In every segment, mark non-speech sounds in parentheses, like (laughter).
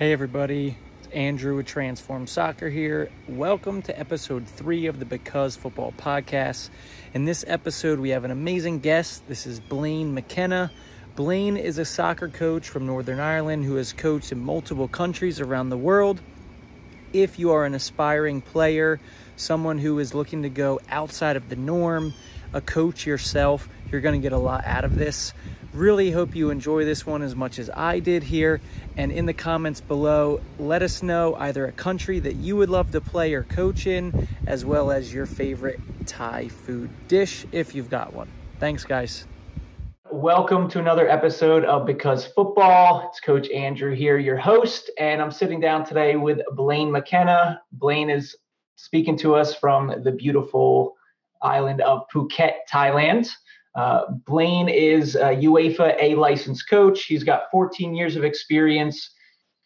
Hey, everybody. It's Andrew with Transform Soccer here. Welcome to episode three of the Because Football podcast. In this episode, we have an amazing guest. This is Blaine McKenna. Blaine is a soccer coach from Northern Ireland who has coached in multiple countries around the world. If you are an aspiring player, someone who is looking to go outside of the norm, a coach yourself, you're going to get a lot out of this. Really hope you enjoy this one as much as I did here. And in the comments below, let us know either a country that you would love to play or coach in, as well as your favorite Thai food dish if you've got one. Thanks, guys. Welcome to another episode of Because Football. It's Coach Andrew here, your host, and I'm sitting down today with Blaine McKenna. Blaine is speaking to us from the beautiful island of Phuket, Thailand. Uh, Blaine is a UEFA A licensed coach. He's got 14 years of experience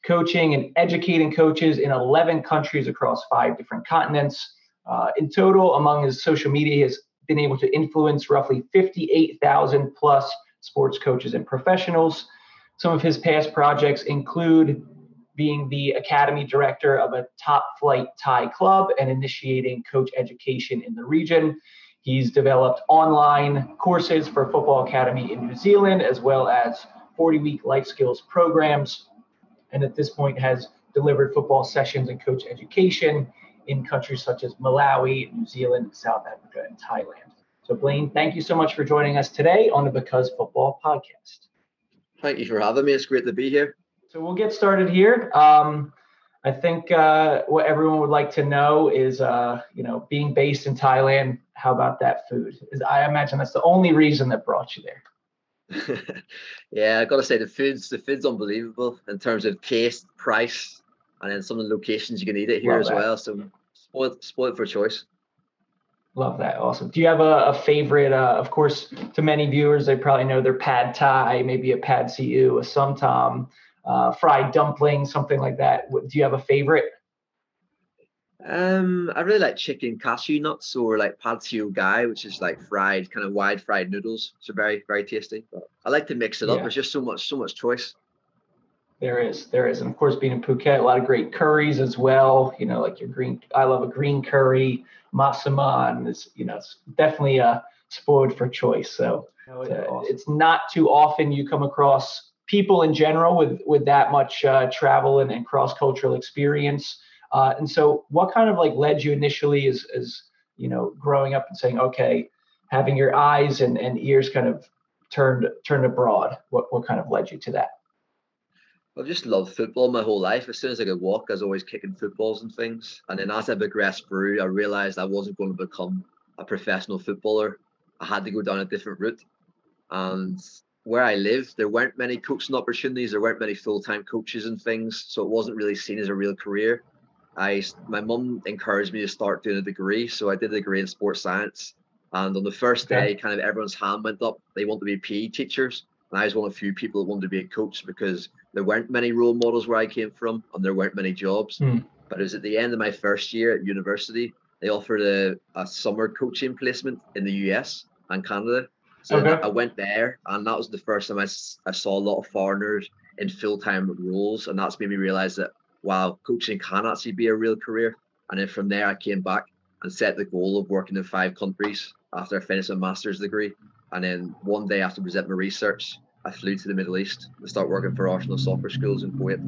coaching and educating coaches in 11 countries across five different continents. Uh, in total, among his social media, he has been able to influence roughly 58,000 plus sports coaches and professionals. Some of his past projects include being the academy director of a top flight Thai club and initiating coach education in the region. He's developed online courses for Football Academy in New Zealand, as well as 40 week life skills programs. And at this point, has delivered football sessions and coach education in countries such as Malawi, New Zealand, South Africa, and Thailand. So, Blaine, thank you so much for joining us today on the Because Football podcast. Thank you for having me. It's great to be here. So, we'll get started here. Um, I think uh, what everyone would like to know is, uh, you know, being based in Thailand, how about that food? Is I imagine that's the only reason that brought you there. (laughs) yeah, I got to say the food's the food's unbelievable in terms of taste, price, and then some of the locations you can eat it here Love as that. well. So spoiled, spoiled for choice. Love that. Awesome. Do you have a, a favorite? Uh, of course, to many viewers, they probably know their pad thai, maybe a pad see ew, a sum tam uh, fried dumpling, something like that. Do you have a favorite? Um, I really like chicken cashew nuts or like pad see guy, which is like fried, kind of wide fried noodles. So very, very tasty. But I like to mix it up. There's just so much, so much choice. There is, there is, and of course, being in Phuket, a lot of great curries as well. You know, like your green. I love a green curry. Massaman is, you know, it's definitely uh, spoiled for choice. So oh, uh, awesome. it's not too often you come across people in general with with that much uh, travel and, and cross cultural experience. Uh, and so, what kind of like led you initially as you know growing up and saying, okay, having your eyes and, and ears kind of turned turned abroad? What what kind of led you to that? I've just loved football my whole life. As soon as I could walk, I was always kicking footballs and things. And then as I progressed through, I realized I wasn't going to become a professional footballer. I had to go down a different route. And where I live, there weren't many coaching opportunities. There weren't many full time coaches and things, so it wasn't really seen as a real career. I my mum encouraged me to start doing a degree, so I did a degree in sports science. And on the first day, kind of everyone's hand went up. They want to be PE teachers, and I was one of the few people that wanted to be a coach because there weren't many role models where I came from, and there weren't many jobs. Mm. But it was at the end of my first year at university. They offered a, a summer coaching placement in the US and Canada, so okay. I went there, and that was the first time I, I saw a lot of foreigners in full time roles, and that's made me realize that wow, coaching can actually be a real career. And then from there, I came back and set the goal of working in five countries after I finished a master's degree. And then one day after presenting my research, I flew to the Middle East to start working for Arsenal soccer schools in Kuwait.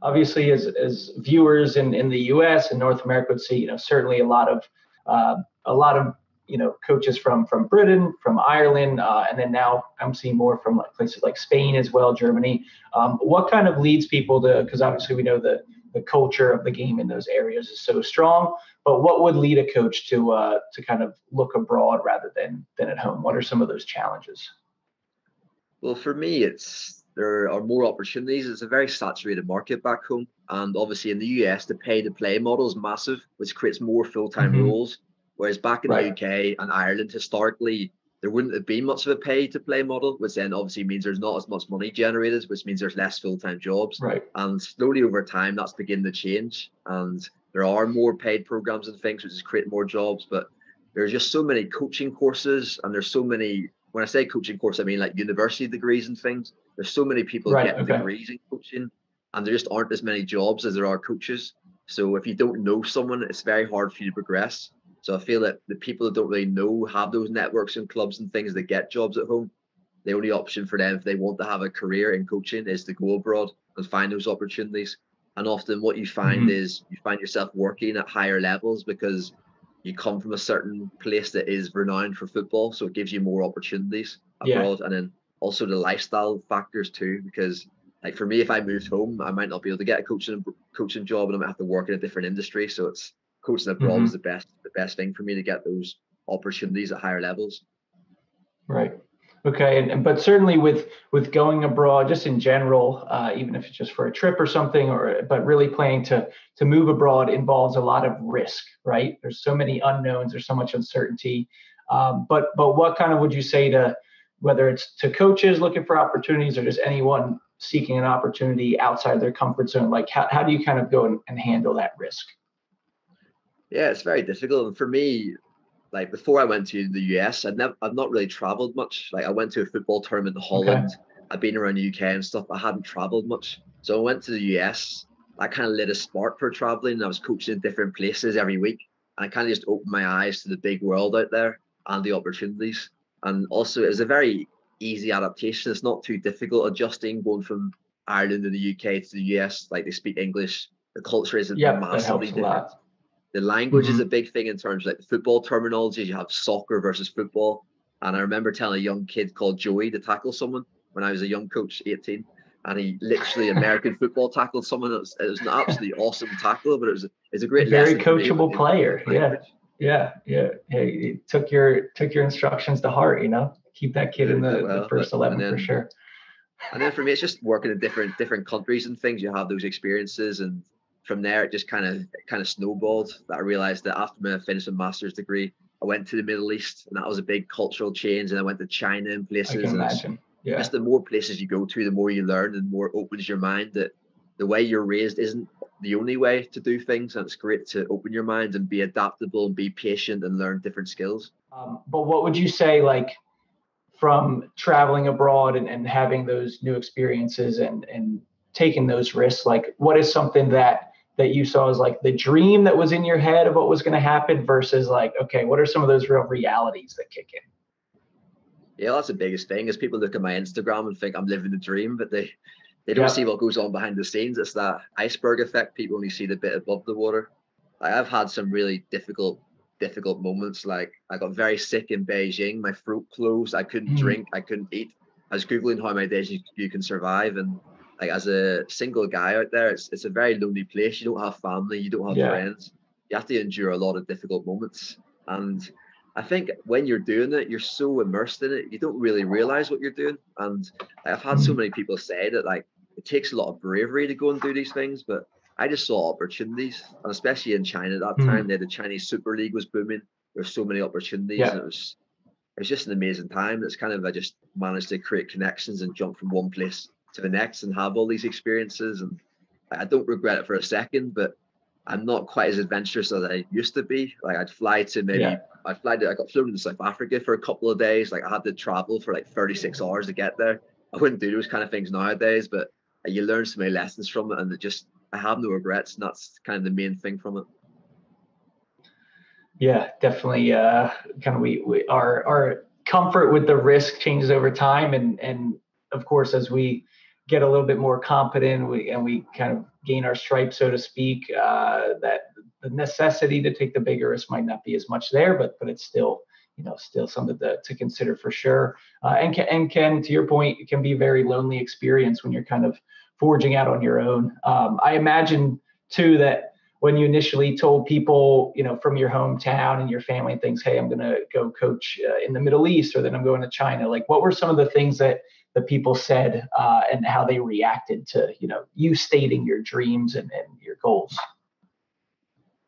Obviously, as, as viewers in, in the U.S. and North America would see, you know, certainly a lot of uh, a lot of you know coaches from from Britain, from Ireland, uh, and then now I'm seeing more from like places like Spain as well, Germany. Um, what kind of leads people to? Because obviously we know the the culture of the game in those areas is so strong. But what would lead a coach to uh, to kind of look abroad rather than than at home? What are some of those challenges? Well, for me, it's there are more opportunities. It's a very saturated market back home, and obviously in the US, the pay to play model is massive, which creates more full time mm-hmm. roles Whereas back in right. the UK and Ireland, historically, there wouldn't have been much of a pay to play model, which then obviously means there's not as much money generated, which means there's less full time jobs. Right. And slowly over time, that's beginning to change. And there are more paid programs and things, which is creating more jobs. But there's just so many coaching courses, and there's so many. When I say coaching course, I mean like university degrees and things. There's so many people right, getting okay. degrees in coaching, and there just aren't as many jobs as there are coaches. So if you don't know someone, it's very hard for you to progress. So I feel that the people that don't really know have those networks and clubs and things that get jobs at home. The only option for them if they want to have a career in coaching is to go abroad and find those opportunities. And often what you find mm-hmm. is you find yourself working at higher levels because you come from a certain place that is renowned for football. So it gives you more opportunities abroad. Yeah. And then also the lifestyle factors too, because like for me, if I moved home, I might not be able to get a coaching coaching job and I might have to work in a different industry. So it's coaching abroad mm-hmm. is the best the best thing for me to get those opportunities at higher levels. Right. Okay, and, and, but certainly with with going abroad, just in general, uh, even if it's just for a trip or something, or but really planning to to move abroad involves a lot of risk, right? There's so many unknowns, there's so much uncertainty. Um, but but what kind of would you say to whether it's to coaches looking for opportunities or just anyone seeking an opportunity outside their comfort zone? Like how how do you kind of go and, and handle that risk? Yeah, it's very difficult. And for me, like before I went to the US, I'd never, I've not really traveled much. Like I went to a football tournament in Holland. Okay. I've been around the UK and stuff. I hadn't traveled much, so I went to the US. That kind of lit a spark for traveling. I was coaching in different places every week, and I kind of just opened my eyes to the big world out there and the opportunities. And also, it was a very easy adaptation. It's not too difficult adjusting going from Ireland and the UK to the US. Like they speak English. The culture isn't yeah, massively different. The language mm-hmm. is a big thing in terms of like football terminology. You have soccer versus football. And I remember telling a young kid called Joey to tackle someone when I was a young coach, 18. And he literally American football tackled someone. It was, it was an absolutely (laughs) awesome tackle, but it was, it was a great, very coachable player. Yeah. Yeah. Yeah. Hey, took your, took your instructions to heart, you know, keep that kid in the, well, the first 11 then, for sure. And then for me, it's just working in different, different countries and things. You have those experiences and from there, it just kind of kind of snowballed. That I realized that after I finished a master's degree, I went to the Middle East, and that was a big cultural change. And I went to China and places. I can imagine. Yeah. Just the more places you go to, the more you learn, and more opens your mind. That the way you're raised isn't the only way to do things, and it's great to open your mind and be adaptable and be patient and learn different skills. Um, but what would you say, like? from traveling abroad and, and having those new experiences and and taking those risks like what is something that that you saw as like the dream that was in your head of what was going to happen versus like okay what are some of those real realities that kick in? Yeah that's the biggest thing is people look at my instagram and think i'm living the dream but they they don't see what goes on behind the scenes. It's that iceberg effect. People only see the bit above the water. Like i've had some really difficult difficult moments. Like i got very sick in beijing. My throat closed i couldn't mm. drink i couldn't eat. I was googling how many days you, you can survive and like as a single guy out there, it's it's a very lonely place. You don't have family, you don't have yeah. friends. You have to endure a lot of difficult moments. And I think when you're doing it, you're so immersed in it, you don't really realize what you're doing. And I've had so mm. many people say that like it takes a lot of bravery to go and do these things, but I just saw opportunities, and especially in China at that mm. time, the Chinese Super League was booming. There were so many opportunities, yeah. and it was it was just an amazing time. It's kind of I just managed to create connections and jump from one place to the next and have all these experiences. And I don't regret it for a second, but I'm not quite as adventurous as I used to be. Like I'd fly to maybe yeah. I'd fly to I got flown to South Africa for a couple of days. Like I had to travel for like 36 hours to get there. I wouldn't do those kind of things nowadays, but you learn so many lessons from it and it just I have no regrets and that's kind of the main thing from it. Yeah, definitely uh kind of we, we our our comfort with the risk changes over time and and of course as we get a little bit more competent we, and we kind of gain our stripes, so to speak, uh, that the necessity to take the bigger risk might not be as much there, but but it's still you know still something to, to consider for sure. Uh, and and can to your point, it can be a very lonely experience when you're kind of forging out on your own. Um, I imagine too that when you initially told people, you know, from your hometown and your family and things, hey, I'm going to go coach uh, in the Middle East, or then I'm going to China. Like, what were some of the things that the people said uh, and how they reacted to you know you stating your dreams and, and your goals.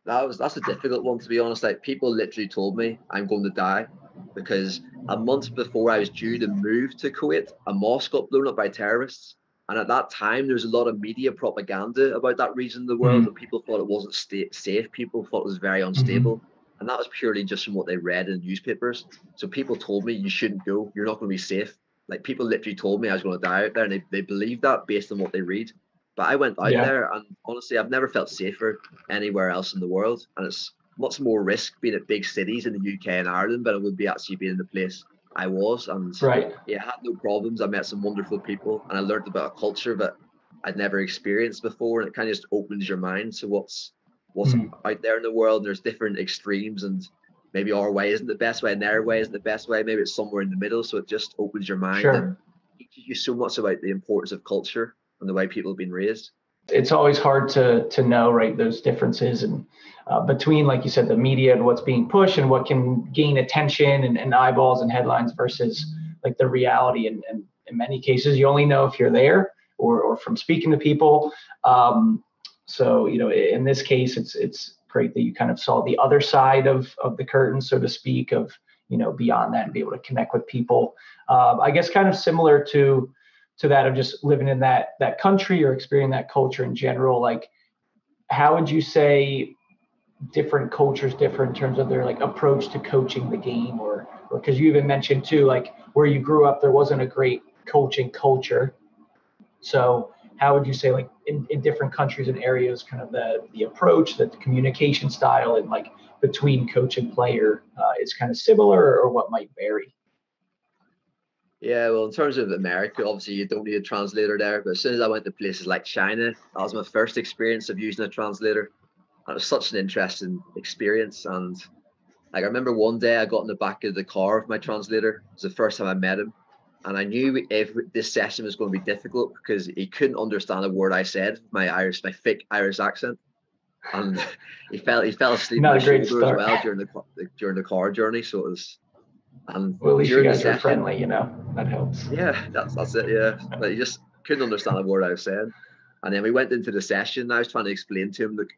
That was that's a difficult one to be honest. Like people literally told me i'm going to die because a month before i was due to move to kuwait a mosque got blown up by terrorists. And at that time there was a lot of media propaganda about that region of the world mm-hmm. that people thought it wasn't sta- safe. People thought it was very unstable. Mm-hmm. and that was purely just from what they read in newspapers. So people told me you shouldn't go. You're not going to be safe like people literally told me I was going to die out there, and they, they believe that based on what they read. But I went out yeah. there, and honestly, I've never felt safer anywhere else in the world. And it's much more risk being at big cities in the UK and Ireland but it would be actually being in the place I was. And right, yeah, I had no problems. I met some wonderful people, and I learned about a culture that I'd never experienced before, and it kind of just opens your mind to what's what's mm. out there in the world. And there's different extremes, and maybe our way isn't the best way, and their way isn't the best way. Maybe it's somewhere in the middle. So it just opens your mind sure. and teaches you so much about the importance of culture and the way people have been raised. It's always hard to to know, right? Those differences and uh, between, like you said, the media and what's being pushed and what can gain attention and, and eyeballs and headlines versus like the reality. And, and in many cases, you only know if you're there or, or from speaking to people. Um, so, you know, in this case, it's it's great that you kind of saw the other side of of the curtain, so to speak, of you know beyond that and be able to connect with people. Um, I guess kind of similar to to that of just living in that that country or experiencing that culture in general. Like, how would you say different cultures differ in terms of their like approach to coaching the game, or because you even mentioned too, like where you grew up, there wasn't a great coaching culture. So how would you say like in, in different countries and areas kind of the the approach the, the communication style and like between coach and player uh, is kind of similar or what might vary? Yeah well in terms of america obviously you don't need a translator there but as soon as i went to places like china that was my first experience of using a translator. And it was such an interesting experience and like i remember one day i got in the back of the car with my translator. It was the first time i met him and I knew every this session was going to be difficult because he couldn't understand a word I said, my Irish, my thick Irish accent, and (laughs) he fell he fell asleep Not my shoulder start. as well during the during the car journey. So it was, and well, at least you guys session, are friendly, you know that helps. Yeah, that's that's it. Yeah, but he just couldn't understand a word I was saying, and then we went into the session. I was trying to explain to him, look,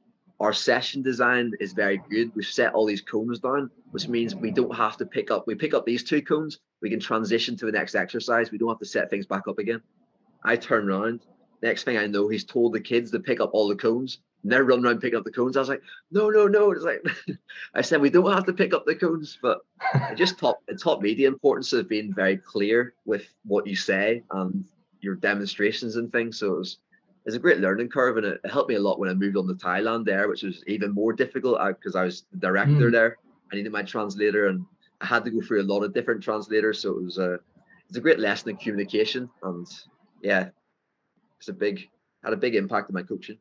our session design is very good. We've set all these cones down, which means we don't have to pick up. We pick up these two cones, we can transition to the next exercise. We don't have to set things back up again. I turn around. Next thing I know, he's told the kids to pick up all the cones. And they're running around picking up the cones. I was like, no, no, no. It's like (laughs) I said, we don't have to pick up the cones, but it just (laughs) taught it taught me the importance of being very clear with what you say and your demonstrations and things. So it was it's a great learning curve and it, helped me a lot when I moved on to Thailand there, which was even more difficult because uh, I was the director mm. there. I needed my translator and I had to go through a lot of different translators. So it was a it's a great lesson in communication and yeah, it's a big had a big impact on my coaching.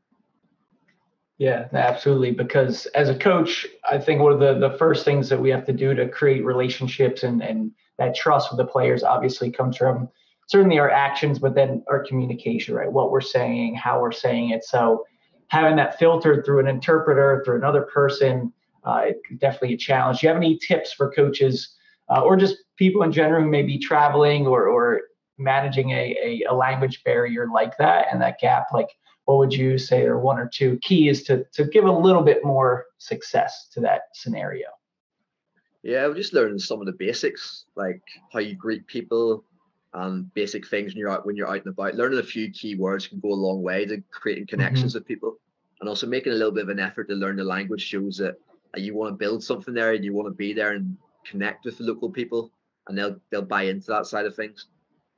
Yeah, absolutely. Because as a coach, I think one of the, the first things that we have to do to create relationships and, and that trust with the players obviously comes from certainly our actions, but then our communication, right? What we're saying, how we're saying it. So having that filtered through an interpreter, through another person, uh, definitely a challenge. Do you have any tips for coaches uh, or just people in general who may be traveling or, or managing a, a, a, language barrier like that and that gap? Like, what would you say are one or two keys to, to give a little bit more success to that scenario? Yeah, we're just learning some of the basics, like how you greet people, and basic things when you're out when you're out and about. Learning a few key words can go a long way to creating connections mm-hmm. with people, and also making a little bit of an effort to learn the language shows that, that you want to build something there and you want to be there and connect with the local people, and they'll they'll buy into that side of things.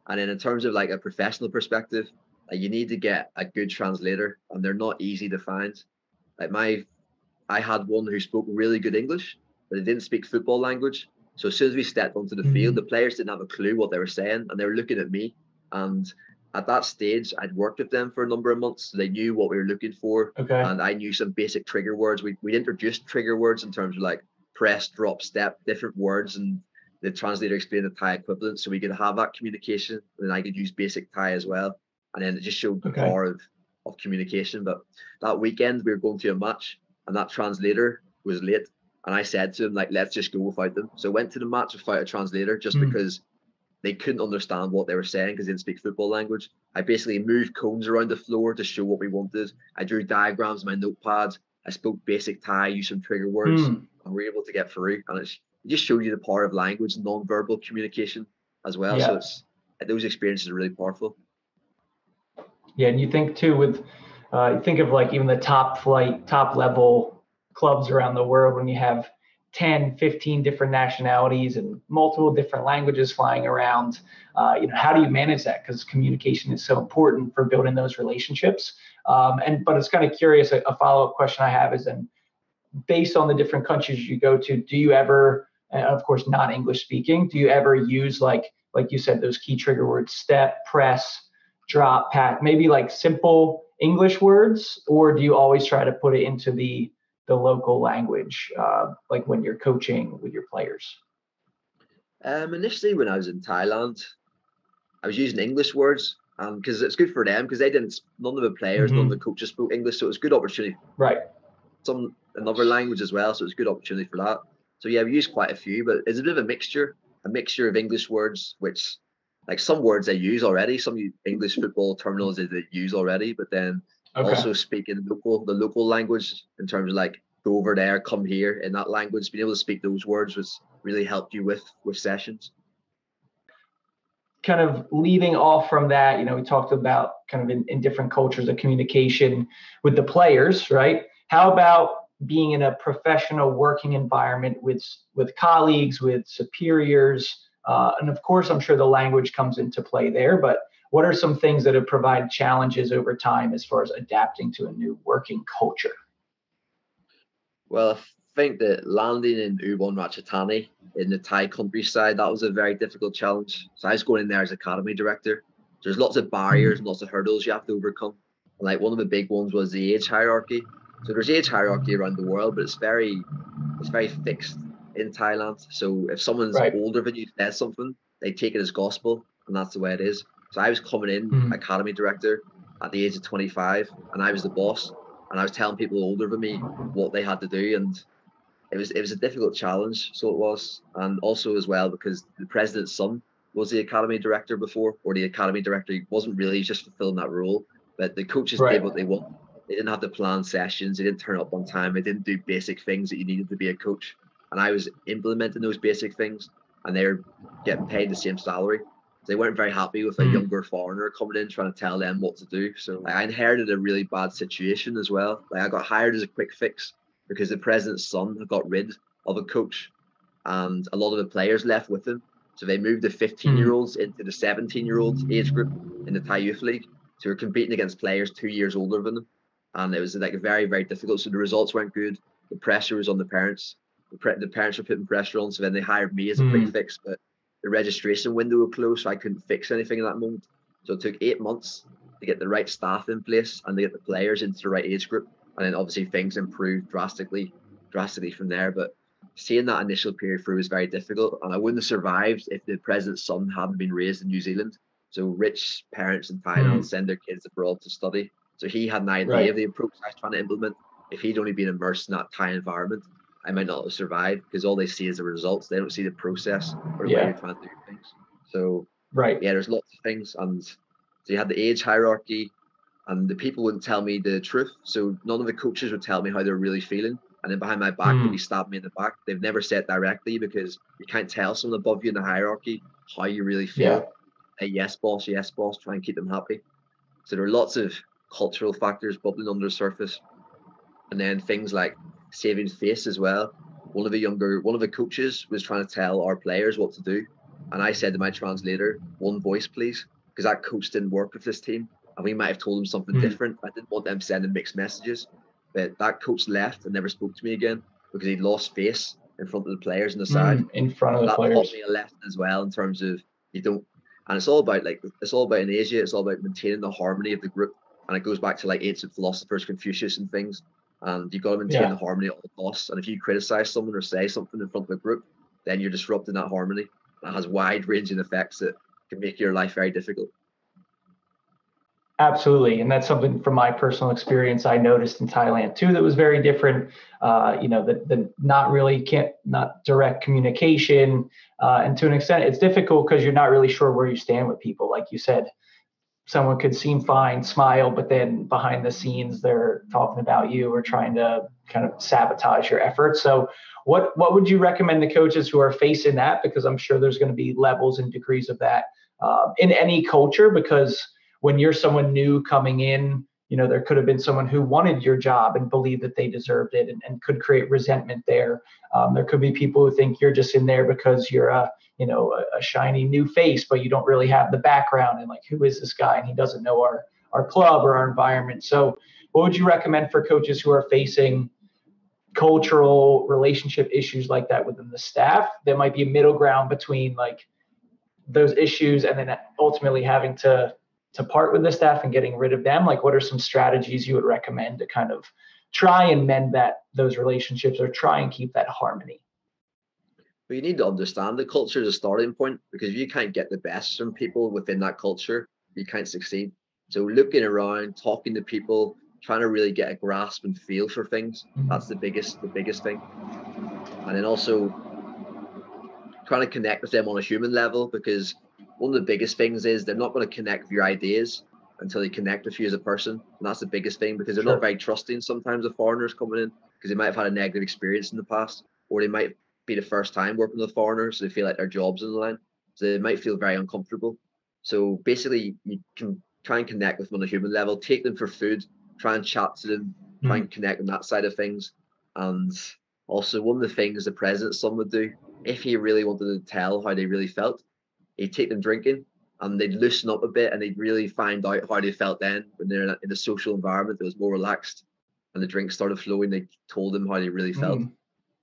And then in terms of like a professional perspective, like you need to get a good translator, and they're not easy to find. Like my, I had one who spoke really good English, but he didn't speak football language. So as soon as we stepped onto the mm-hmm. field, the players didn't have a clue what they were saying, and they were looking at me. And at that stage, I'd worked with them for a number of months, so they knew what we were looking for, okay. and I knew some basic trigger words. We we introduced trigger words in terms of like press, drop, step, different words, and the translator explained the Thai equivalent, so we could have that communication, and I could use basic Thai as well, and then it just showed the okay. power of of communication. But that weekend, we were going to a match, and that translator was late and I said to him, like, let's just go without them. So I went to the match without a translator just mm. because they couldn't understand what they were saying because they didn't speak football language. I basically moved cones around the floor to show what we wanted. I drew diagrams in my notepad. I spoke basic Thai, used some trigger words, mm. and we are able to get through. And it just showed you the power of language non-verbal communication as well. Yeah. So it's those experiences are really powerful. Yeah, and you think too with uh, you think of like even the top flight, top level clubs around the world when you have 10 15 different nationalities and multiple different languages flying around uh, you know how do you manage that because communication is so important for building those relationships Um, and but it's kind of curious. A, a follow up question I have is, then based on the different countries you go to, do you ever, of course, not English speaking, do you ever use like like you said those key trigger words, step, press, drop, pat, maybe like simple English words, or do you always try to put it into the the local language, uh, like when you're coaching with your players? Um, initially, when I was in Thailand, I was using English words because um, it's good for them because they didn't. None of the players, mm-hmm. none of mm-hmm. the coaches spoke English, so it was a good opportunity. Right. Some another language as well, so it's a good opportunity for that. So yeah, we used quite a few, but it's a bit of a mixture, a mixture of English words, which like some words they use already, some English football terminals they use already, but then okay. also speaking local the local language in terms of like go over there, come here in that language, being able to speak those words was really helped you with with sessions. Kind of leading off from that, you know, we talked about kind of in, in different cultures of communication with the players, right? How about being in a professional working environment with with colleagues, with superiors, uh, and of course, I'm sure the language comes into play there. But what are some things that have provided challenges over time as far as adapting to a new working culture? Well, I think that landing in Ubon Ratchathani in the Thai countryside, that was a very difficult challenge. So I was going in there as academy director. There's lots of barriers and lots of hurdles you have to overcome. And like one of the big ones was the age hierarchy. So there's age hierarchy around the world, but it's very it's very fixed in Thailand. So if someone's right. older than you says something, they take it as gospel, and that's the way it is. So I was coming in mm-hmm. academy director at the age of 25, and I was the boss, and I was telling people older than me what they had to do, and it was it was a difficult challenge. So it was, and also as well because the president's son was the academy director before, or the academy director he wasn't really just fulfilling that role, but the coaches right. did what they want. They didn't have to plan sessions. They didn't turn up on time. They didn't do basic things that you needed to be a coach and I was implementing those basic things, and they're getting paid the same salary. They weren't very happy with a mm. younger foreigner coming in trying to tell them what to do. So like, I inherited a really bad situation as well. Like I got hired as a quick fix because the president's son had got rid of a coach, and a lot of the players left with him. So they moved the 15 year olds mm. into the 17 year olds age group in the Thai Youth League. So we're competing against players two years older than them. And it was like very, very difficult. So the results weren't good. The pressure was on the parents the parents were putting pressure on, so then they hired me as a quick mm. fix. But the registration window was closed, so I couldn't fix anything in that moment. So it took eight months to get the right staff in place and to get the players into the right age group. And then obviously things improved drastically, drastically from there. But seeing that initial period through was very difficult, and I wouldn't have survived if the president's son hadn't been raised in New Zealand. So rich parents in Thailand mm. send their kids abroad to study. So he had an idea right. of the approach I was trying to implement. If he'd only been immersed in that Thai environment, I might not have survived because all they see is the results. They don't see the process or yeah. way you're trying to do things. So right, yeah, there's lots of things, and so you had the age hierarchy, and the people wouldn't tell me the truth. So none of the coaches would tell me how they're really feeling, and then behind my back, mm. they'd be stabbing me in the back. They've never said directly because you can't tell someone above you in the hierarchy how you really feel. Yeah. A yes boss, yes boss, try and keep them happy. So there are lots of cultural factors bubbling under the surface, and then things like saving face as well. One of the younger, one of the coaches was trying to tell our players what to do, and I said to my translator, "One voice, please," because that coach didn't work with this team, and we might have told them something mm. different. I didn't want them sending mixed messages, but that coach left and never spoke to me again because he'd lost face in front of the players on the side. Mm, in front of the that players. taught me a lesson as well in terms of you don't, and it's all about like it's all about in Asia. It's all about maintaining the harmony of the group, and it goes back to like ancient philosophers, Confucius, and things and you've got to maintain yeah. the harmony at all costs. And if you criticize someone or say something in front of a group, then you're disrupting that harmony. That has wide ranging effects that can make your life very difficult. Absolutely, and that's something from my personal experience I noticed in Thailand too that was very different. Uh, you know, the the not really can't not direct communication, uh, and to an extent, it's difficult because you're not really sure where you stand with people. Like you said, someone could seem fine, smile, but then behind the scenes they're talking about you or trying to kind of sabotage your efforts. So what what would you recommend the coaches who are facing that? Because I'm sure there's going to be levels and degrees of that uh, in any culture. Because when you're someone new coming in, you know there could have been someone who wanted your job and believed that they deserved it and, and could create resentment there. Um, there could be people who think you're just in there because you're a you know a, a, shiny new face but you don't really have the background and like who is this guy and he doesn't know our our club or our environment. So, what would you recommend for coaches who are facing cultural relationship issues like that within the staff? There might be a middle ground between like those issues and then ultimately having to to part with the staff and getting rid of them. Like, what are some strategies you would recommend to kind of try and mend that those relationships or try and keep that harmony? But you need to understand the culture as a starting point because if you can't get the best from people within that culture, you can't succeed. So looking around, talking to people, trying to really get a grasp and feel for things, mm-hmm. that's the biggest the biggest thing. And then also trying to connect with them on a human level because one of the biggest things is they're not going to connect with your ideas until they connect with you as a person. And that's the biggest thing because they're sure. not very trusting sometimes of foreigners coming in because they might have had a negative experience in the past or they might be the first time working with foreigners. So they feel like their job's in the line. So they might feel very uncomfortable. So basically, you can try and connect with them on a human level, take them for food, try and chat to them, mm-hmm. try and connect on that side of things. And also, one of the things the president's son would do, if he really wanted to tell how they really felt, he'd take them drinking and they'd loosen up a bit and they'd really find out how they felt then when they're in a, in a social environment that was more relaxed and the drinks started flowing. They told them how they really felt. Mm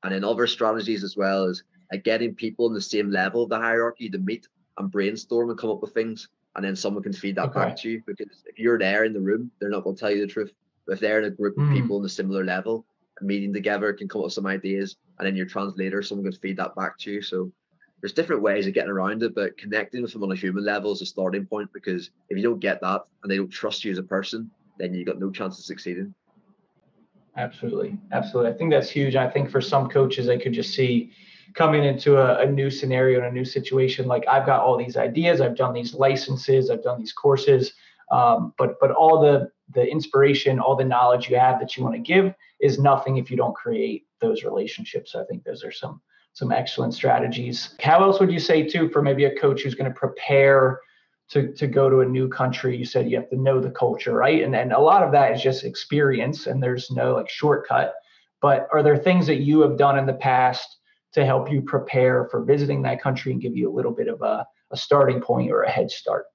and then other strategies as well as uh, getting people in the same level of the hierarchy to meet and brainstorm and come up with things and then someone can feed that okay. back to you because if you're there in the room they're not going to tell you the truth but if they're in a group of mm. people on a similar level meeting together can come up with some ideas and then your translator someone can feed that back to you so there's different ways of getting around it but connecting with them on a human level is a starting point because if you don't get that and they don't trust you as a person then you've got no chance of succeeding Absolutely. Absolutely. I think that's huge. I think for some coaches, they could just see coming into a, a, new scenario and a new situation like I've got all these ideas, I've done these licenses, I've done these courses, um, but but all the the inspiration, all the knowledge you have that you want to give is nothing if you don't create those relationships. I think those are some some excellent strategies. How else would you say too for maybe a coach who's going to prepare to, to go to a new country you said you have to know the culture right? And, and a lot of that is just experience and there's no like shortcut. But are there things that you have done in the past to help you prepare for visiting that country and give you a little bit of a, a starting point or a head start?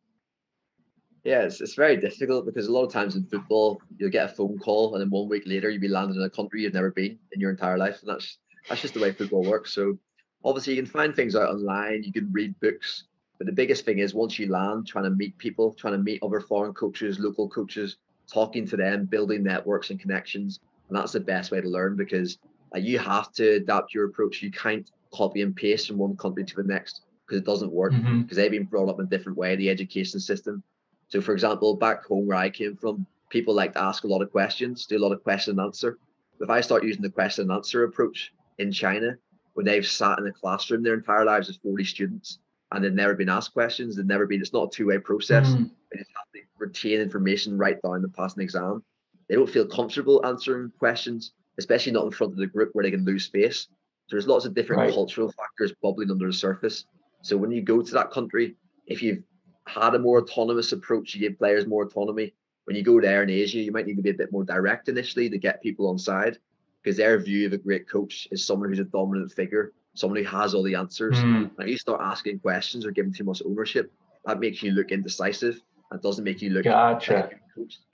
Yeah it's, it's very difficult because a lot of times in football you'll get a phone call and then one week later you'll be landed in a country you've never been in your entire life and that's that's just the way football works so obviously you can find things out online you can read books but the biggest thing is once you land, trying to meet people, trying to meet other foreign coaches, local coaches, talking to them, building networks and connections. And that's the best way to learn because uh, you have to adapt your approach. You can't copy and paste from one country to the next because it doesn't work because mm-hmm. they've been brought up in a different way, the education system. So, for example, back home where I came from, people like to ask a lot of questions, do a lot of question and answer. If I start using the question and answer approach in China, when they've sat in a classroom their entire lives as 40 students, and they've never been asked questions. They've never been. It's not a two way process. Mm. They just have to retain information right down to pass an exam. They don't feel comfortable answering questions, especially not in front of the group where they can lose space. So there's lots of different right. cultural factors bubbling under the surface. So when you go to that country, if you've had a more autonomous approach, you give players more autonomy. When you go there in Asia, you might need to be a bit more direct initially to get people on side because their view of a great coach is someone who's a dominant figure someone who has all the answers. Mm. And you start asking questions or giving too much ownership, that makes you look indecisive. That doesn't make you look gotcha.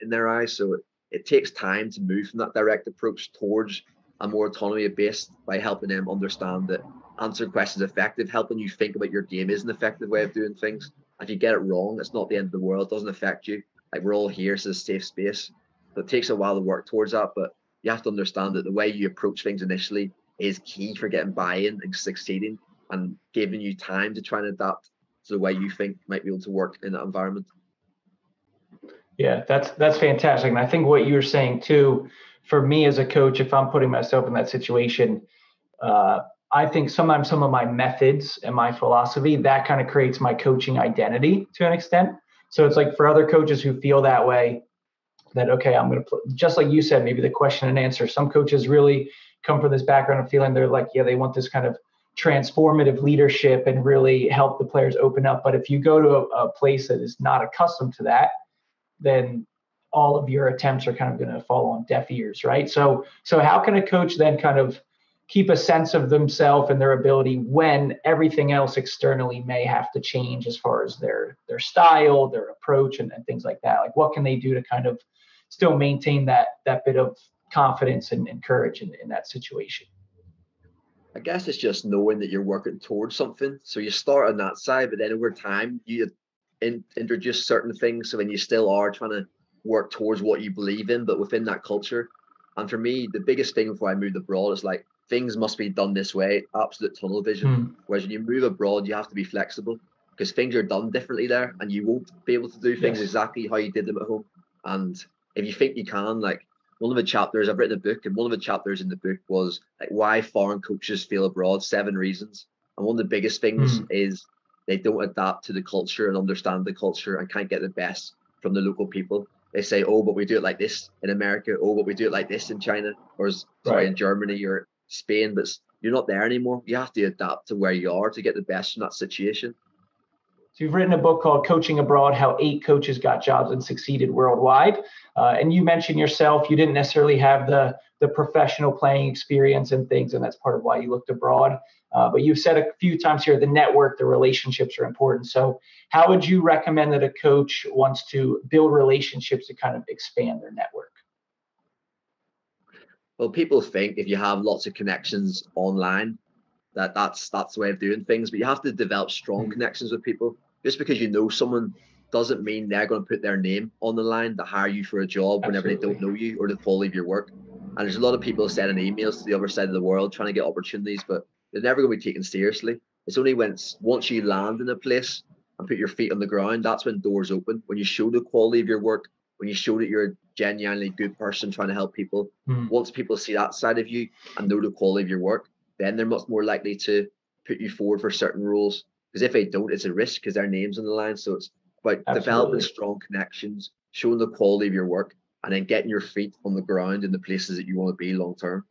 in their eyes. So it, it takes time to move from that direct approach towards a more autonomy based by helping them understand that answering questions effective, helping you think about your game is an effective way of doing things. If you get it wrong, it's not the end of the world. It doesn't affect you. Like we're all here, so it's a safe space. But it takes a while to work towards that. But you have to understand that the way you approach things initially is key for getting buy-in and succeeding and giving you time to try and adapt to the way you think might be able to work in that environment. Yeah, that's that's fantastic. And I think what you're saying too, for me as a coach, if I'm putting myself in that situation, uh, I think sometimes some of my methods and my philosophy that kind of creates my coaching identity to an extent. So it's like for other coaches who feel that way, that okay, I'm going to just like you said, maybe the question and answer. Some coaches really come from this background of feeling they're like, yeah, they want this kind of transformative leadership and really help the players open up. But if you go to a, a place that is not accustomed to that, then all of your attempts are kind of going to fall on deaf ears, right? So, so how can a coach then kind of keep a sense of themselves and their ability when everything else externally may have to change as far as their their style, their approach, and, and things like that. Like, what can they do to kind of still maintain that that bit of confidence and, and courage in, in that situation? I guess it's just knowing that you're working towards something. So you start on that side, but then over time you in, introduce certain things. So then you still are trying to work towards what you believe in, but within that culture. And for me, the biggest thing before I moved abroad is like things must be done this way, absolute tunnel vision. Mm. Whereas when you move abroad, you have to be flexible because things are done differently there and you won't be able to do things yes. exactly how you did them at home. And if you think you can, like one of the chapters, I've written a book, and one of the chapters in the book was like why foreign coaches fail abroad, seven reasons. And one of the biggest things mm. is they don't adapt to the culture and understand the culture and can't get the best from the local people. They say, oh, but we do it like this in America. Oh, but we do it like this in China or sorry, right. in Germany or Spain. But you're not there anymore. You have to adapt to where you are to get the best from that situation. So you've written a book called Coaching Abroad: How Eight Coaches Got Jobs and Succeeded Worldwide. Uh, and you mentioned yourself, you didn't necessarily have the the professional playing experience and things, and that's part of why you looked abroad. Uh, but you've said a few times here the network, the relationships are important. So, how would you recommend that a coach wants to build relationships to kind of expand their network? Well, people think if you have lots of connections online, that that's that's the way of doing things. But you have to develop strong mm-hmm. connections with people. Just because you know someone doesn't mean they're going to put their name on the line to hire you for a job Absolutely. whenever they don't know you or the quality of your work. And there's a lot of people sending emails to the other side of the world trying to get opportunities, but they're never going to be taken seriously. It's only when once you land in a place and put your feet on the ground, that's when doors open. When you show the quality of your work, when you show that you're a genuinely good person trying to help people, mm. once people see that side of you and know the quality of your work, then they're much more likely to put you forward for certain roles. Because if they don't, it's a risk because their name's on the line. So it's about Absolutely. developing strong connections, showing the quality of your work, and then getting your feet on the ground in the places that you want to be long term.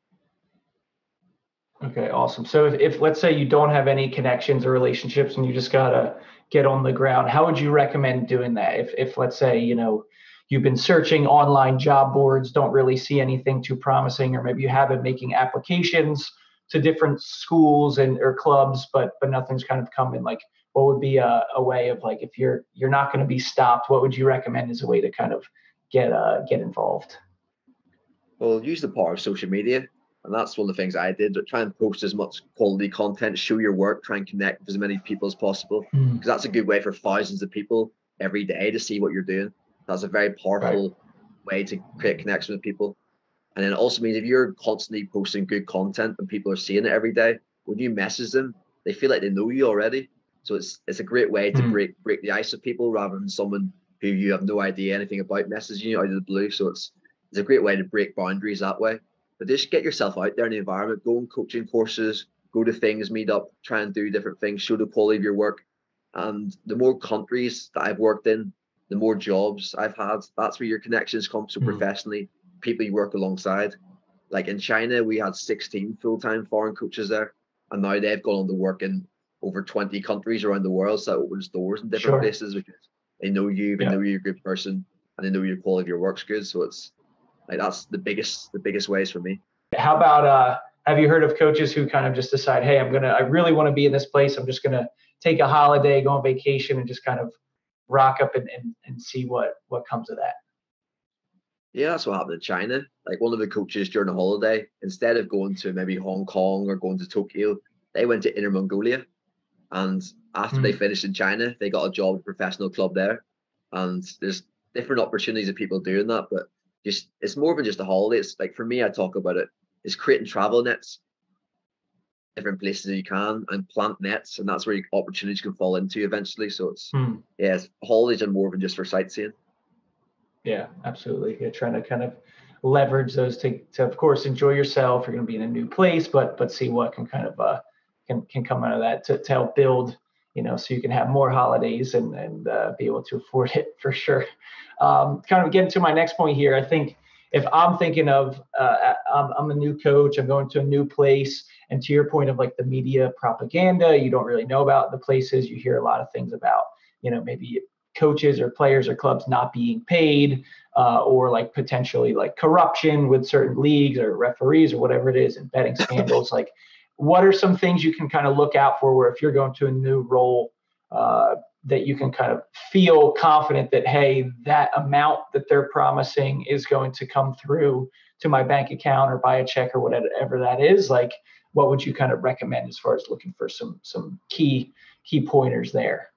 Okay, awesome. So if, if let's say you don't have any connections or relationships and you just gotta get on the ground, how would you recommend doing that? If if let's say, you know, you've been searching online job boards, don't really see anything too promising, or maybe you have been making applications to different schools and or clubs, but but nothing's kind of coming. Like what would be a, a way of like if you're you're not going to be stopped, what would you recommend as a way to kind of get uh get involved? Well, use the power of social media. And that's one of the things I did. Try and post as much quality content, show your work, try and connect with as many people as possible. Because mm. that's a good way for thousands of people every day to see what you're doing. That's a very powerful right. way to create connection with people. And then it also means if you're constantly posting good content and people are seeing it every day, when you message them, they feel like they know you already. So it's it's a great way to mm. break break the ice with people rather than someone who you have no idea anything about messaging you out of the blue. So it's it's a great way to break boundaries that way. But just get yourself out there in the environment, go on coaching courses, go to things, meet up, try and do different things, show the quality of your work. And the more countries that I've worked in, the more jobs I've had. That's where your connections come so mm. professionally, people you work alongside. Like in China, we had 16 full time foreign coaches there, and now they've gone on to work in over 20 countries around the world. So that opens doors in different sure. places because they know you, they yeah. know you're a good person, and they know your quality of your work's good. So it's like that's the biggest the biggest ways for me. How about uh have you heard of coaches who kind of just decide, hey, I'm gonna I really want to be in this place. I'm just gonna take a holiday, go on vacation, and just kind of rock up and, and, and see what what comes of that. Yeah, that's what happened in China. Like one of the coaches during a holiday, instead of going to maybe Hong Kong or going to Tokyo, they went to Inner Mongolia. And after mm. they hmm. finished in China, they got a job at a professional club there. And there's different opportunities of people doing that, but just it's more than just a holiday. It's like for me, I talk about it. It's creating travel nets, different places you can, and plant nets, and that's where opportunities can fall into eventually. So it's hmm. yeah, it's holidays are more than just for sightseeing. Yeah, absolutely. You're trying to kind of leverage those to, to of course enjoy yourself. You're going to be in a new place, but but see what can kind of uh can can come out of that to, to help build you know, so you can have more holidays and, and uh, be able to afford it for sure. Um, kind of getting to my next point here, I think if I'm thinking of, uh, I'm, I'm a new coach, I'm going to a new place, and to your point of like the media propaganda, you don't really know about the places. You hear a lot of things about, you know, maybe coaches or players or clubs not being paid. uh, or like potentially like corruption with certain leagues or referees or whatever it is and betting scandals like what are some things you can kind of look out for where if you're going to a new role uh, that you can kind of feel confident that hey that amount that they're promising is going to come through to my bank account or buy a check or whatever that is like what would you kind of recommend as far as looking for some some key key pointers there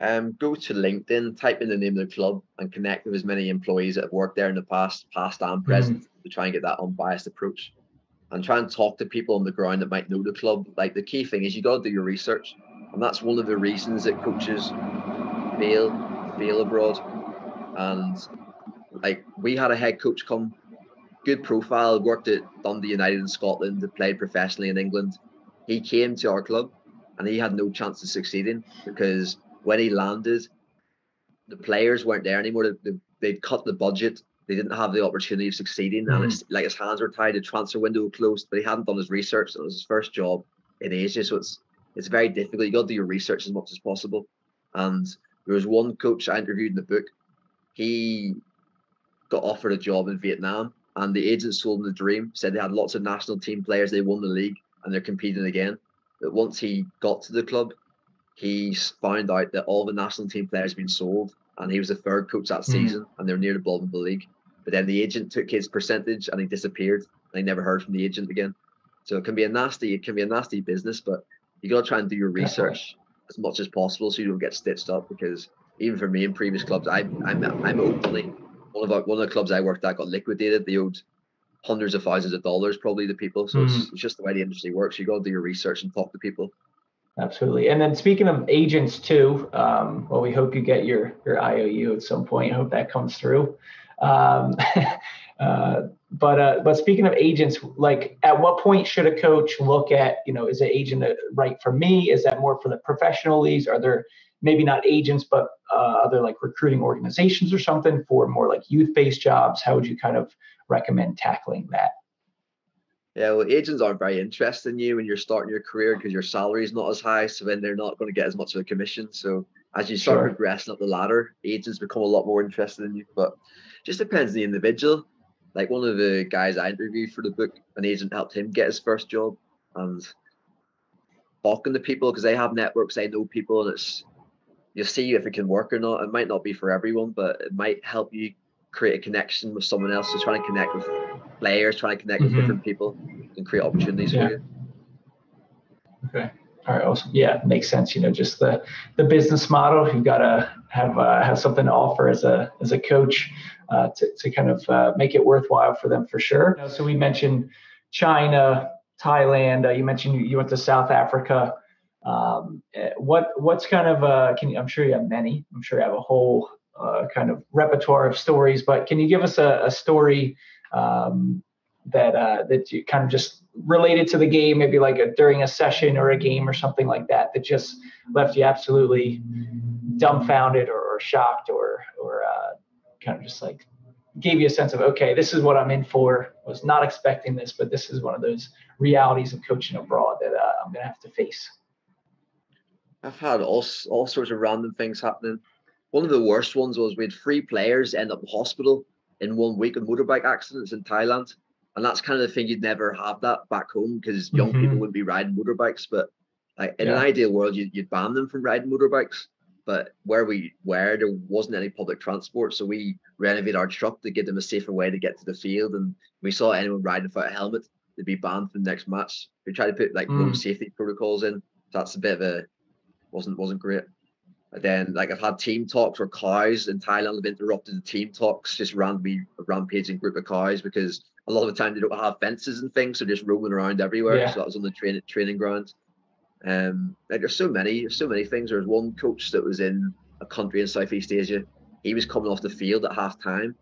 um, go to LinkedIn, type in the name of the club, and connect with as many employees that have worked there in the past, past and present, mm. to try and get that unbiased approach. And try and talk to people on the ground that might know the club. Like the key thing is you got to do your research, and that's one of the reasons that coaches fail fail abroad. And like we had a head coach come, good profile, worked at Dundee United in Scotland, played professionally in England. He came to our club, and he had no chance of succeeding because when he landed, the players weren't there anymore. They, they'd cut the budget. They didn't have the opportunity of succeeding, mm. and it's like his hands were tied. The transfer window closed, but he hadn't done his research. it was his first job in Asia, so it's it's very difficult. You got to do your research as much as possible. And there was one coach I interviewed in the book. He got offered a job in Vietnam, and the agent sold him the dream. Said they had lots of national team players. They won the league, and they're competing again. But once he got to the club, he found out that all the national team players had been sold, and he was the third coach that mm. season, and they were near the bottom of the league. But then the agent took his percentage, and he disappeared. And I never heard from the agent again. So it can be a nasty, it can be a nasty business, but you got to try and do your research as much as possible so you don't get stitched up. Because even for me in previous clubs, I, I'm I'm openly one of our, one of the clubs I worked at got liquidated. They owed hundreds of thousands of dollars probably to people. So mm. it's, it's just the way the industry works. You got to do your research and talk to people. Absolutely. And then speaking of agents too, um, well, we hope you get your your IOU at some point. I hope that comes through. Um, (laughs) uh, but uh, but speaking of agents, like at what point should a coach look at you know is an agent right for me? Is that more for the professional leagues? Are there maybe not agents, but uh, other like recruiting organizations or something for more like youth based jobs? How would you kind of recommend tackling that? Yeah, well, agents aren't very interested in you when you're starting your career because your salary is not as high. So then they're not going to get as much of a commission. So as you start sure. progressing up the ladder, agents become a lot more interested in you. But just depends on the individual. Like one of the guys I interviewed for the book, an agent helped him get his first job, and talking to people because they have networks, they know people, and it's you see if it can work or not. It might not be for everyone, but it might help you create a connection with someone else who's trying to connect with players, trying to connect mm-hmm. with different people and create opportunities yeah. for you. Okay. All right. Awesome. Yeah, makes sense. You know, just the the business model. You've got to have uh, have something to offer as a as a coach uh, to to kind of uh, make it worthwhile for them for sure. You know, so we mentioned China, Thailand. Uh, you mentioned you, you went to South Africa. Um, eh, what what's kind of uh, can you, I'm sure you have many. I'm sure you have a whole uh, kind of repertoire of stories. But can you give us a, a story um, that uh, that you kind of just related to the game, maybe like a, during a session or a game or something like that, that just left you absolutely dumbfounded or, or shocked or or uh, kind of just like gave you a sense of okay, this is what I'm in for. Was not expecting this, but this is one of those realities of coaching abroad that uh, I'm gonna have to face. I've had all all sorts of random things happening. One of the worst ones was we had three players end up in hospital in one week of motorbike accidents in Thailand. And that's kind of the thing you'd never have that back home because young mm-hmm. people wouldn't be riding motorbikes. But like in yeah. an ideal world, you'd, you'd ban them from riding motorbikes. But where we were, there wasn't any public transport. So we renovated our truck to give them a safer way to get to the field. And we saw anyone riding without a helmet, they'd be banned from the next match. We tried to put like mm. road safety protocols in. So that's a bit of a wasn't wasn't great. And then like I've had team talks where cows in Thailand have interrupted the team talks, just randomly a rampaging group of cows because a lot of the time they don't have fences and things, so just roaming around everywhere. Yeah. So that was on the training training ground. Um, like there's so many, there's so many things. There's one coach that was in a country in Southeast Asia. He was coming off the field at half time,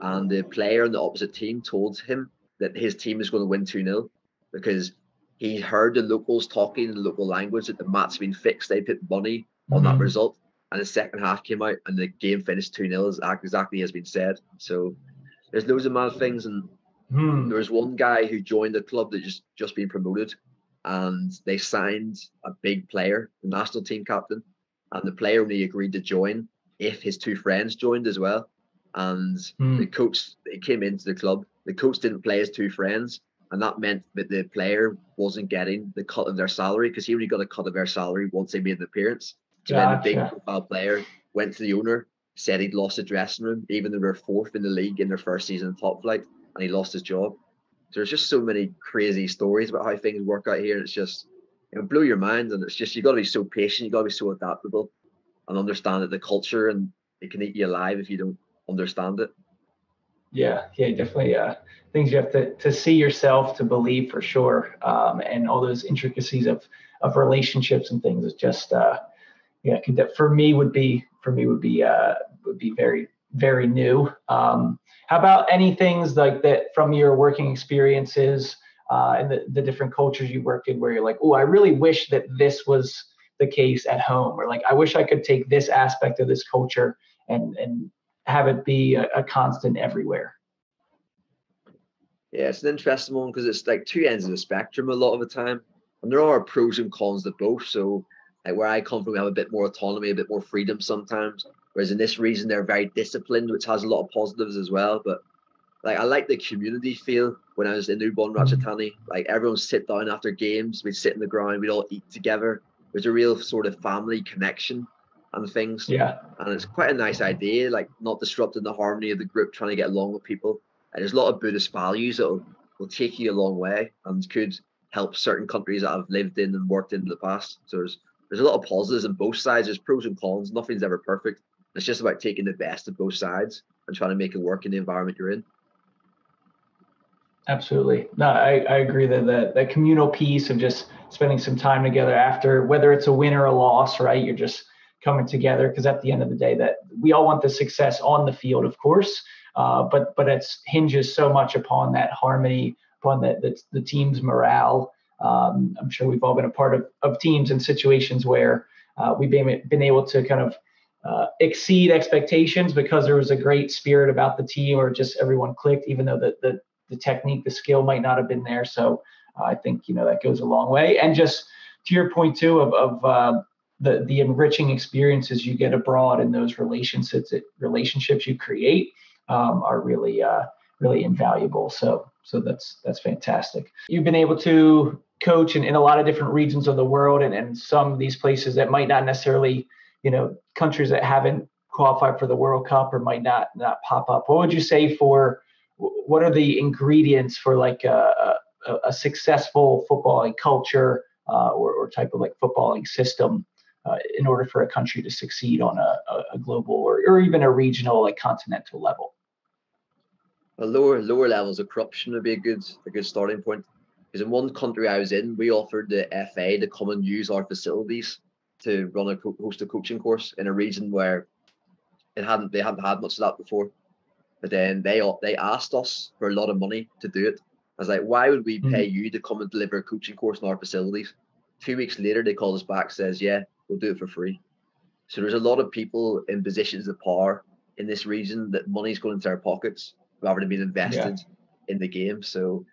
and the player on the opposite team told him that his team is going to win 2 0 because he heard the locals talking in the local language that the had been fixed. They put money on mm-hmm. that result. And the second half came out and the game finished 2 0 exactly as been said. So there's loads of mad things. And mm. there was one guy who joined the club that just just been promoted and they signed a big player, the national team captain. And the player only agreed to join if his two friends joined as well. and mm. the coach he came into the club. The coach didn't play his two friends, and that meant that the player wasn't getting the cut of their salary because he only got a cut of their salary once they made an appearance. Gotcha. big profile player went to the owner, said he'd lost the dressing room, even though they're fourth in the league in their first season in top flight, and he lost his job. So there's just so many crazy stories about how things work out here. It's just it blow your mind, and it's just you got to be so patient, you got to be so adaptable, and understand that the culture and it can eat you alive if you don't understand it. Yeah, yeah, definitely. Uh, things you have to to see yourself to believe for sure, um, and all those intricacies of of relationships and things is just uh, yeah, for me would be for me would be uh, would be very very new. Um, how about any things like that from your working experiences uh, and the, the different cultures you worked in where you're like, oh, I really wish that this was the case at home, or like I wish I could take this aspect of this culture and and have it be a, a constant everywhere. Yeah, it's an interesting one because it's like two ends of the spectrum a lot of the time, and there are pros and cons to both. So, like where I come from, we have a bit more autonomy, a bit more freedom sometimes. Whereas in this region, they're very disciplined, which has a lot of positives as well. But like I like the community feel when I was in Ubon mm-hmm. Ratchathani. Like everyone sit down after games, we'd sit in the ground, we'd all eat together. There's a real sort of family connection and things. Yeah. And it's quite a nice idea, like not disrupting the harmony of the group, trying to get along with people. And there's a lot of Buddhist values that will, will take you a long way and could help certain countries that I've lived in and worked in, in the past. So there's there's a lot of positives on both sides. There's pros and cons. Nothing's ever perfect. It's just about taking the best of both sides and trying to make it work in the environment you're in. Absolutely. No, I, I agree that the communal piece of just spending some time together after, whether it's a win or a loss, right? You're just coming together because at the end of the day, that we all want the success on the field, of course, uh, but but it hinges so much upon that harmony, upon the the, the team's morale. Um, I'm sure we've all been a part of, of teams and situations where uh, we've been, been able to kind of uh, exceed expectations because there was a great spirit about the team or just everyone clicked, even though the, the, the technique, the skill might not have been there. So uh, I think, you know, that goes a long way. And just to your point too, of, of uh, the, the enriching experiences you get abroad and those relationships, relationships you create um, are really, uh, really invaluable. So, so that's, that's fantastic. You've been able to coach in, in a lot of different regions of the world and, and some of these places that might not necessarily you know countries that haven't qualified for the World Cup or might not not pop up. What would you say for what are the ingredients for like a, a, a successful footballing culture uh, or, or, type of like footballing system uh, in order for a country to succeed on a, a global or, or even a regional like continental level? Well, lower lower levels of corruption would be a good a good starting point. Because in one country I was in, we offered the FA to come and use our facilities to run a host a coaching course in a region where it hadn't they hadn't had much of that before. But then they they asked us for a lot of money to do it. I was like, why would we pay mm-hmm. you to come and deliver a coaching course in our facilities? Two weeks later, they called us back, says, yeah, we'll do it for free. So there's a lot of people in positions of power in this region that money's going into their pockets rather than being invested yeah. in the game. So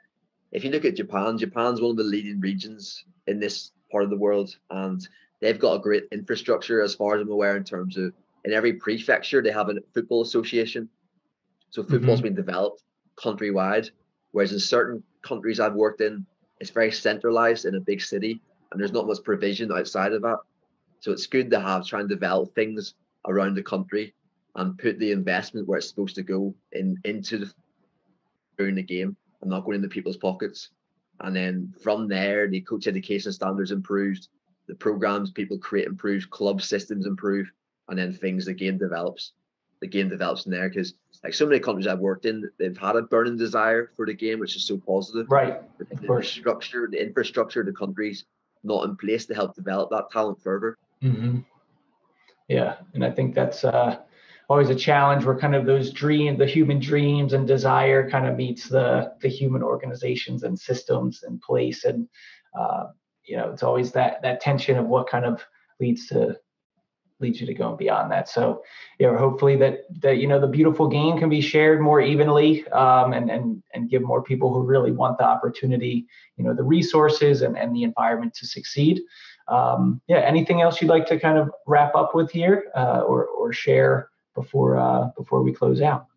if you look at Japan, Japan's one of the leading regions in this part of the world, and they've got a great infrastructure as far as I'm aware in terms of in every prefecture they have a football association. So football's mm-hmm. been developed countrywide, whereas in certain countries I've worked in, it's very centralized in a big city and there's not much provision outside of that. So it's good to have try and develop things around the country and put the investment where it's supposed to go in into the during the game and not going into people's pockets. And then from there, the coach education standards improved, the programs people create improve, club systems improve, and then things the game develops. The game develops in there because like so many countries I've worked in, they've had a burning desire for the game, which is so positive. Right. The, of course. Structure, the infrastructure, the countries not in place to help develop that talent further. Mm-hmm. Yeah, and I think that's uh, always a challenge where kind of those dreams, the human dreams and desire, kind of meets the the human organizations and systems in place, and uh, you know it's always that that tension of what kind of leads to leads you to going beyond that. So you know hopefully that that you know the beautiful game can be shared more evenly um, and and and give more people who really want the opportunity you know the resources and, and the environment to succeed. Um, yeah anything else you'd like to kind of wrap up with here uh, or or share before uh, before we close out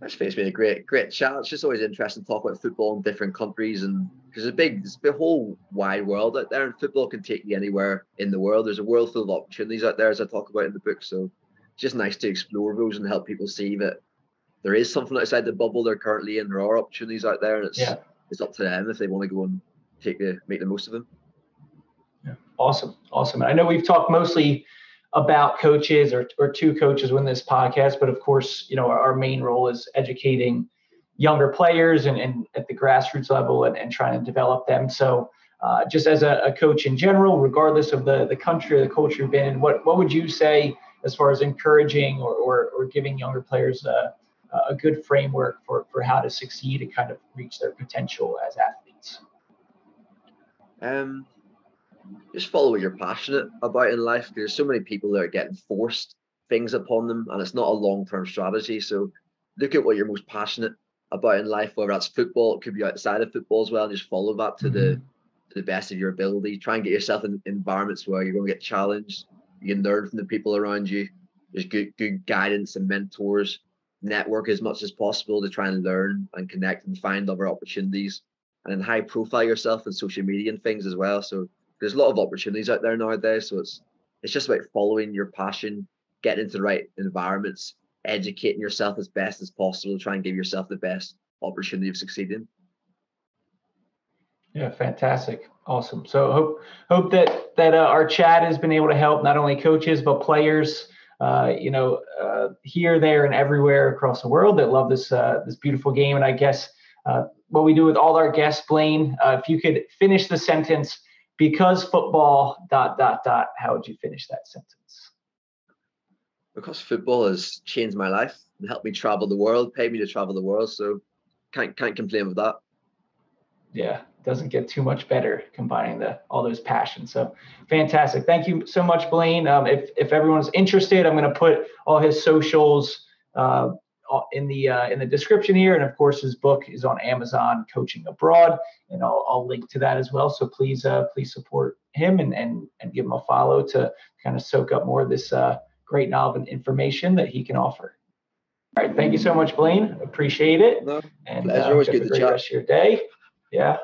That's it's been a great, great chat. It's just always interesting to talk about football in different countries, and there's a big, there's a whole wide world out there, and football can take you anywhere in the world. There's a world full of opportunities out there, as I talk about in the book. So, it's just nice to explore those and help people see that there is something outside the bubble they're currently in. There are opportunities out there, and it's yeah. it's up to them if they want to go and take the make the most of them. Yeah, awesome, awesome. And I know we've talked mostly about coaches or, or two coaches in this podcast, but of course, you know, our, our main role is educating younger players and, and at the grassroots level and, and trying to develop them. So uh, just as a, a, coach in general, regardless of the, the country or the culture you've been in, what, what would you say as far as encouraging or, or, or giving younger players a, a good framework for, for how to succeed and kind of reach their potential as athletes? Um, just follow what you're passionate about in life. There's so many people that are getting forced things upon them, and it's not a long term strategy. So look at what you're most passionate about in life, whether that's football, it could be outside of football as well, and just follow that to mm-hmm. the to the best of your ability. Try and get yourself in environments where you're going to get challenged. You can learn from the people around you. There's good good guidance and mentors. Network as much as possible to try and learn and connect and find other opportunities. And then high profile yourself in social media and things as well. So there's a lot of opportunities out there nowadays. So it's it's just about following your passion, getting into the right environments, educating yourself as best as possible, try and give yourself the best opportunity of succeeding. Yeah, fantastic, awesome. So hope hope that that uh, our chat has been able to help not only coaches but players. Uh, you know, uh, here, there, and everywhere across the world that love this uh, this beautiful game. And I guess uh, what we do with all our guests, Blaine, uh, if you could finish the sentence because football dot dot dot how would you finish that sentence? Because football has changed my life and helped me travel the world paid me to travel the world so can't can't complain with that. Yeah doesn't get too much better combining the all those passions so fantastic. Thank you so much blaine. Um, if if everyone's interested i'm going to put all his socials uh, in the uh, in the description here, and of course his book is on Amazon, Coaching Abroad, and I'll, I'll link to that as well. So please uh, please support him and and and give him a follow to kind of soak up more of this uh, great knowledge and information that he can offer. All right, thank you so much, Blaine. Appreciate it. No, and uh, always good to chat. Rest of your day. Yeah.